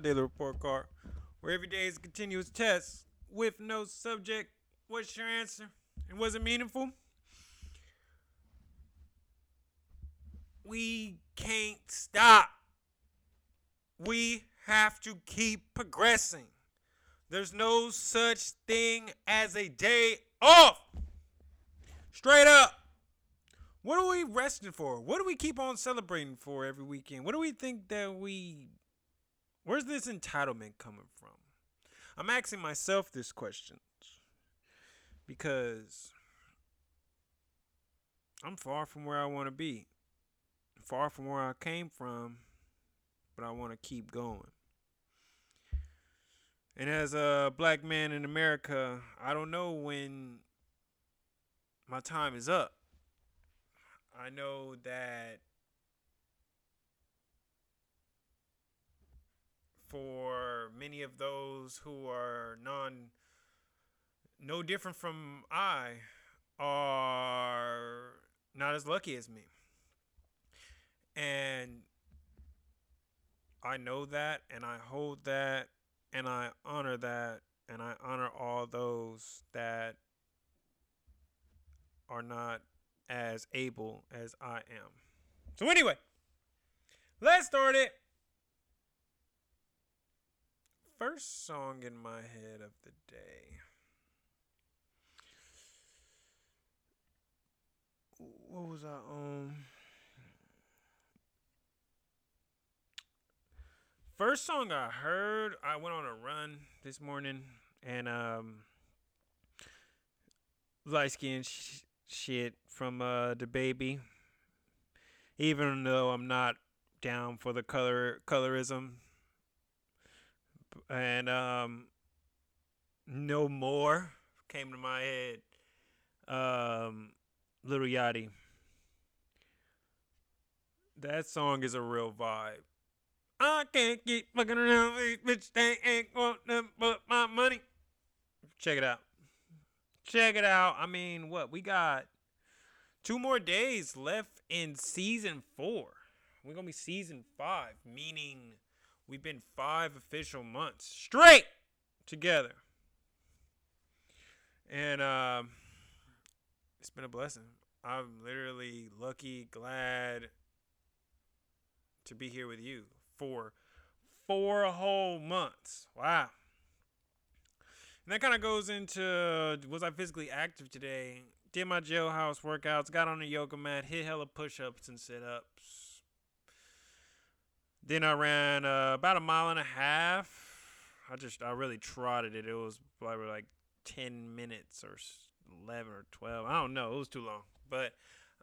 daily report card, where every day is a continuous test with no subject. What's your answer? And was it meaningful? We can't stop. We have to keep progressing. There's no such thing as a day off. Straight up. What are we resting for? What do we keep on celebrating for every weekend? What do we think that we. Where's this entitlement coming from? I'm asking myself this question because I'm far from where I want to be, far from where I came from, but I want to keep going. And as a black man in America, I don't know when my time is up. I know that of those who are non no different from I are not as lucky as me. And I know that and I hold that and I honor that and I honor all those that are not as able as I am. So anyway, let's start it. First song in my head of the day. What was I um First song I heard, I went on a run this morning and um light skin sh- shit from uh DaBaby. Even though I'm not down for the color colorism and um no more came to my head. Um Lil Yachty. That song is a real vibe. I can't keep fucking around these bitch. They ain't want them but my money. Check it out. Check it out. I mean, what? We got two more days left in season four. We're going to be season five, meaning we've been five official months straight together. And um, it's been a blessing. I'm literally lucky, glad to be here with you for four whole months. Wow. And that kind of goes into was I physically active today? Did my jailhouse workouts, got on the yoga mat, hit hella push ups and sit ups. Then I ran uh, about a mile and a half. I just, I really trotted it. It was probably like 10 minutes or 11 or 12. I don't know. It was too long. But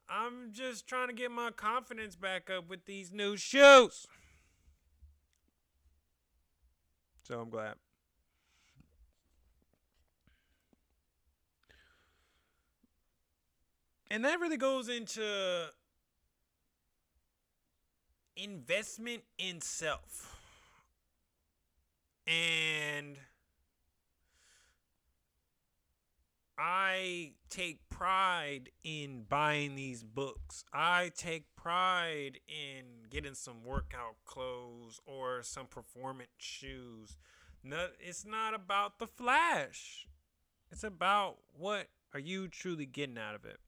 I'm just trying to get my confidence back up with these new shoes. So I'm glad. And that really goes into investment in self. And I take pride in buying these books. I take pride in getting some workout clothes or some performance shoes. No, it's not about the flash. It's about what are you truly getting out of it.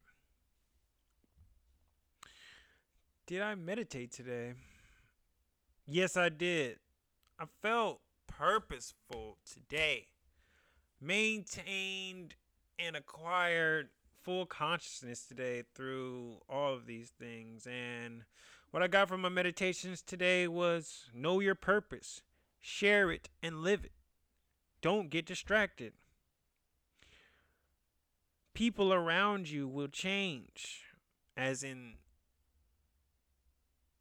Did I meditate today? Yes, I did. I felt purposeful today. Maintained and acquired full consciousness today through all of these things. And what I got from my meditations today was know your purpose, share it, and live it. Don't get distracted. People around you will change, as in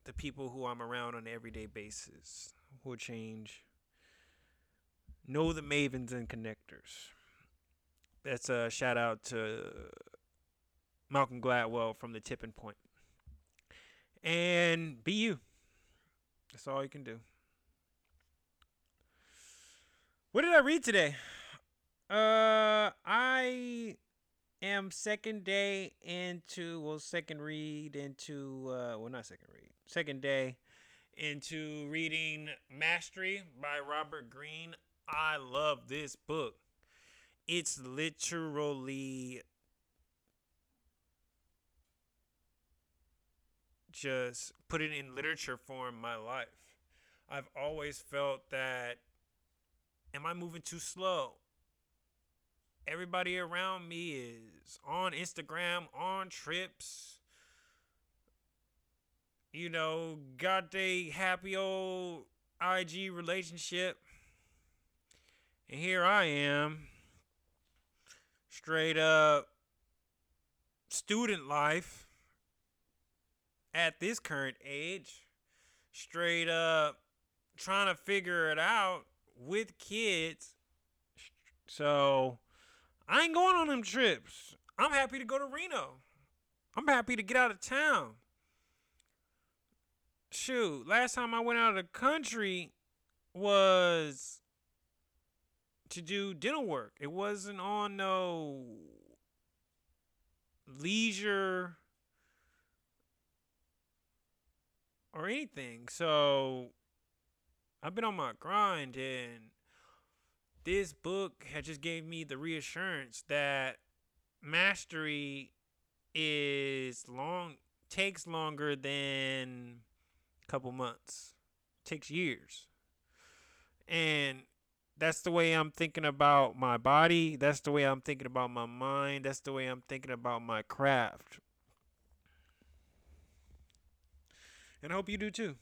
the people who I'm around on an everyday basis will change. Know the mavens and connectors. That's a shout out to Malcolm Gladwell from the tipping point. And be you. That's all you can do. What did I read today? Uh I am second day into well second read into uh well not second read second day into reading Mastery by Robert Greene. I love this book. It's literally just put it in literature form my life. I've always felt that am I moving too slow? Everybody around me is on Instagram, on trips. You know, got a happy old IG relationship. And here I am, straight up student life at this current age, straight up trying to figure it out with kids. So I ain't going on them trips. I'm happy to go to Reno. I'm happy to get out of town. Shoot, last time I went out of the country was to do dental work. It wasn't on no leisure or anything. So I've been on my grind and this book had just gave me the reassurance that mastery is long takes longer than couple months. takes years. And that's the way I'm thinking about my body. That's the way I'm thinking about my mind. That's the way I'm thinking about my craft. And I hope you do too.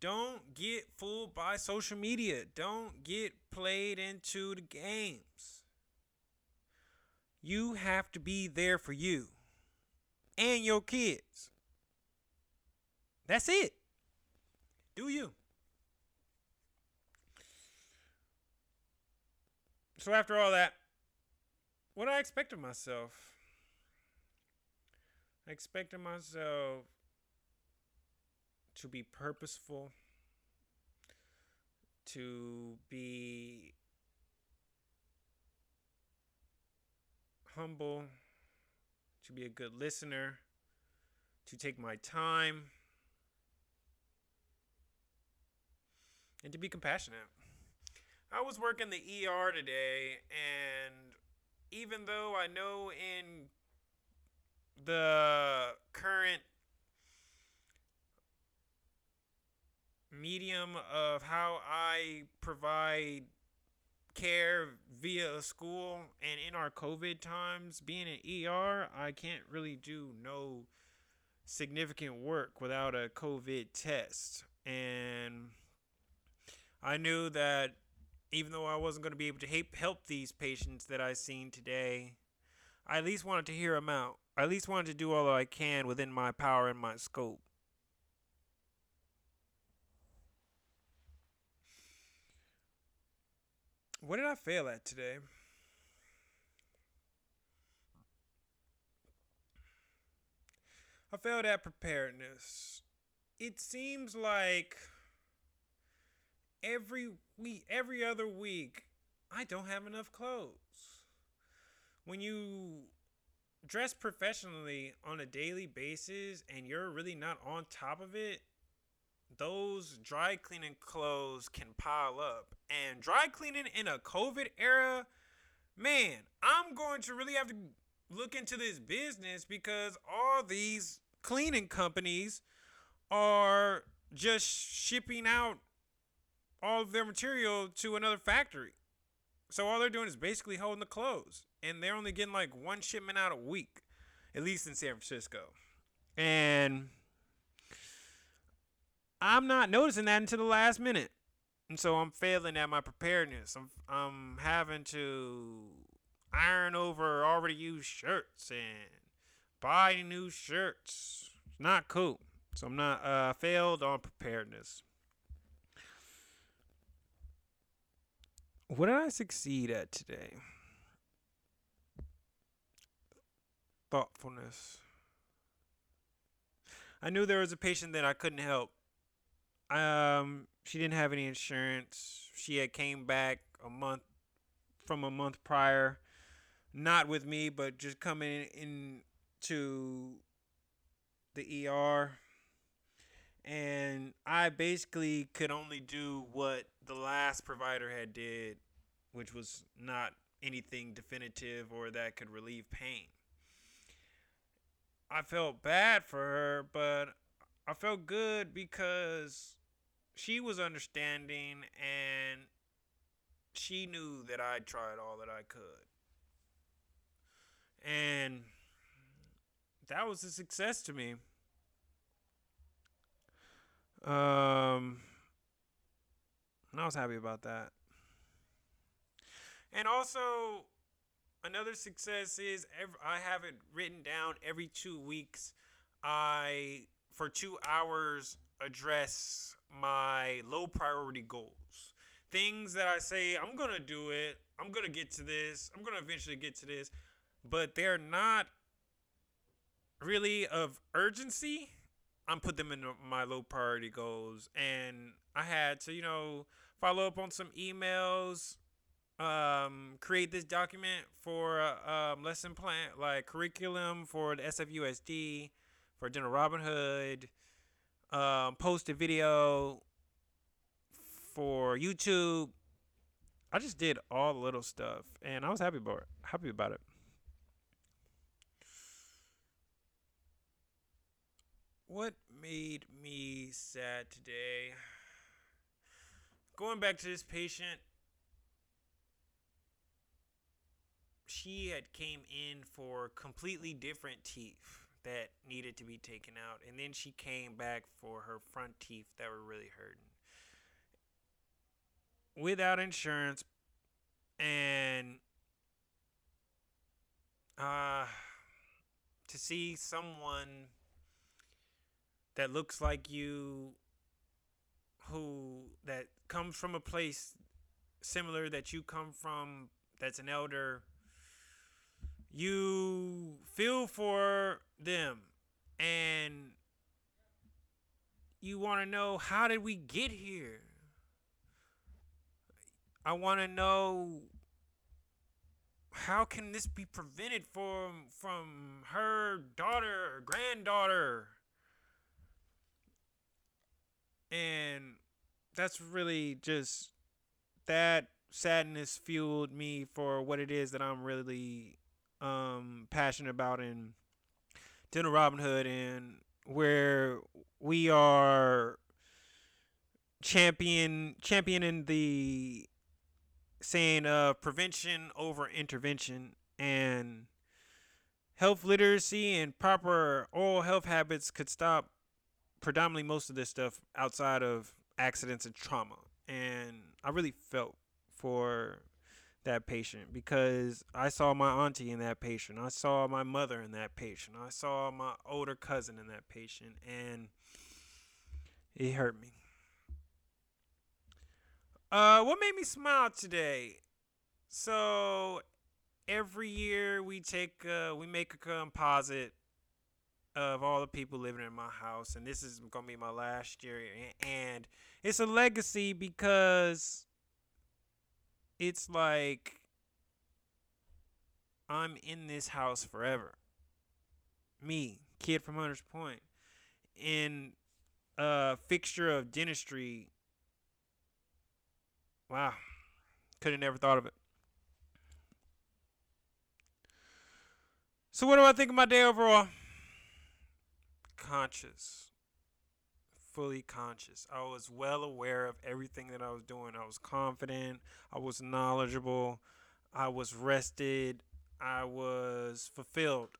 Don't get fooled by social media. Don't get played into the games. You have to be there for you and your kids. That's it. Do you? So, after all that, what I expected myself, I expected myself to be purposeful, to be humble, to be a good listener, to take my time, and to be compassionate. I was working the ER today, and even though I know in the current medium of how I provide care via a school and in our COVID times, being an ER, I can't really do no significant work without a COVID test. And I knew that even though I wasn't going to be able to help these patients that I seen today, I at least wanted to hear them out. I at least wanted to do all that I can within my power and my scope. What did I fail at today? I failed at preparedness. It seems like every week, every other week, I don't have enough clothes. When you dress professionally on a daily basis and you're really not on top of it, those dry cleaning clothes can pile up. And dry cleaning in a COVID era, man, I'm going to really have to look into this business because all these cleaning companies are just shipping out all of their material to another factory. So all they're doing is basically holding the clothes. And they're only getting like one shipment out a week, at least in San Francisco. And I'm not noticing that until the last minute. And so I'm failing at my preparedness. I'm I'm having to iron over already used shirts and buy new shirts. It's not cool. So I'm not uh failed on preparedness. What did I succeed at today? Thoughtfulness. I knew there was a patient that I couldn't help um, she didn't have any insurance. She had came back a month from a month prior, not with me, but just coming in to the ER. and I basically could only do what the last provider had did, which was not anything definitive or that could relieve pain. I felt bad for her, but I felt good because she was understanding and she knew that I tried all that I could. And that was a success to me. Um, and I was happy about that. And also, another success is every, I have it written down every two weeks. I, for two hours, address my low priority goals. Things that I say, I'm going to do it. I'm going to get to this. I'm going to eventually get to this. But they're not really of urgency. I'm put them in my low priority goals. And I had to, you know, follow up on some emails, um, create this document for um, lesson plan, like curriculum for the SFUSD, for Dental Robin Hood, um, post a video for YouTube. I just did all the little stuff, and I was happy about it. Happy about it. What made me sad today? Going back to this patient, she had came in for completely different teeth that needed to be taken out and then she came back for her front teeth that were really hurting without insurance and uh to see someone that looks like you who that comes from a place similar that you come from that's an elder you feel for them. And you want to know how did we get here? I want to know how can this be prevented from from her daughter or granddaughter and that's really just that sadness fueled me for what it is that I'm really um, passionate about in Dental Robin Hood and where we are champion championing the saying of prevention over intervention and health literacy and proper oral health habits could stop predominantly most of this stuff outside of accidents and trauma. And I really felt for that patient because I saw my auntie in that patient. I saw my mother in that patient. I saw my older cousin in that patient and it hurt me. Uh what made me smile today? So every year we take uh, we make a composite of all the people living in my house and this is to be my last year and it's a legacy because it's like I'm in this house forever. Me, kid from Hunters Point, in a fixture of dentistry. Wow. Could have never thought of it. So what do I think of my day overall? Conscious, fully conscious. I was well aware of everything that I was doing. I was confident, I was knowledgeable, I was rested, I was fulfilled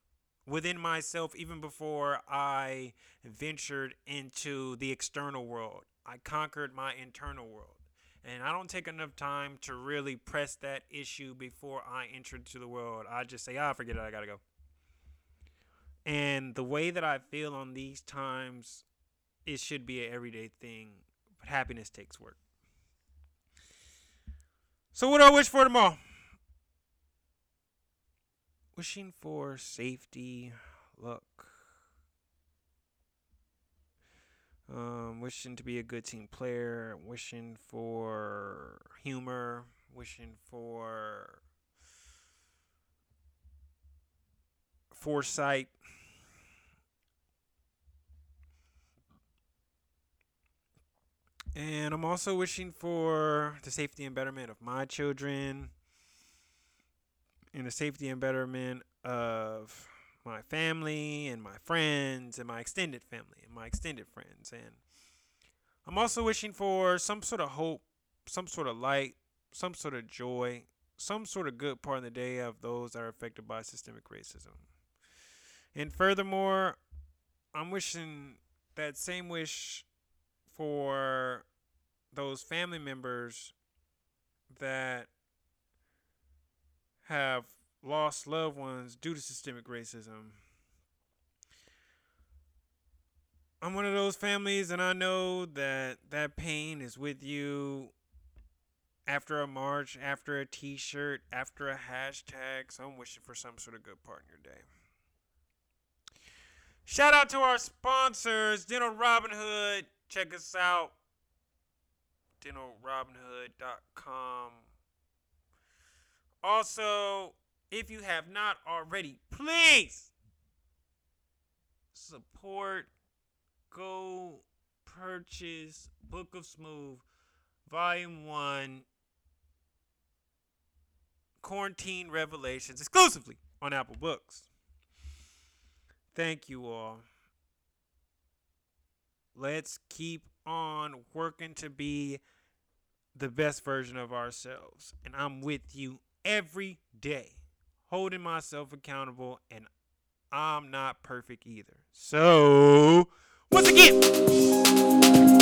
within myself even before I ventured into the external world. I conquered my internal world. And I don't take enough time to really press that issue before I enter into the world. I just say, ah, forget it, I gotta go. And the way that I feel on these times, it should be an everyday thing. But happiness takes work. So, what do I wish for tomorrow? Wishing for safety, luck. Um, wishing to be a good team player. Wishing for humor. Wishing for foresight And I'm also wishing for the safety and betterment of my children and the safety and betterment of my family and my friends and my extended family and my extended friends. And I'm also wishing for some sort of hope, some sort of light, some sort of joy, some sort of good part in the day of those that are affected by systemic racism. And furthermore, I'm wishing that same wish for those family members that have lost loved ones due to systemic racism. I'm one of those families, and I know that that pain is with you after a march, after a t shirt, after a hashtag. So I'm wishing for some sort of good part in your day. Shout out to our sponsors, Dental Robin Hood. Check us out, dentalrobinhood.com. Also, if you have not already, please support, go purchase Book of Smooth, Volume 1, Quarantine Revelations, exclusively on Apple Books. Thank you all. Let's keep on working to be the best version of ourselves. And I'm with you every day, holding myself accountable, and I'm not perfect either. So, once again,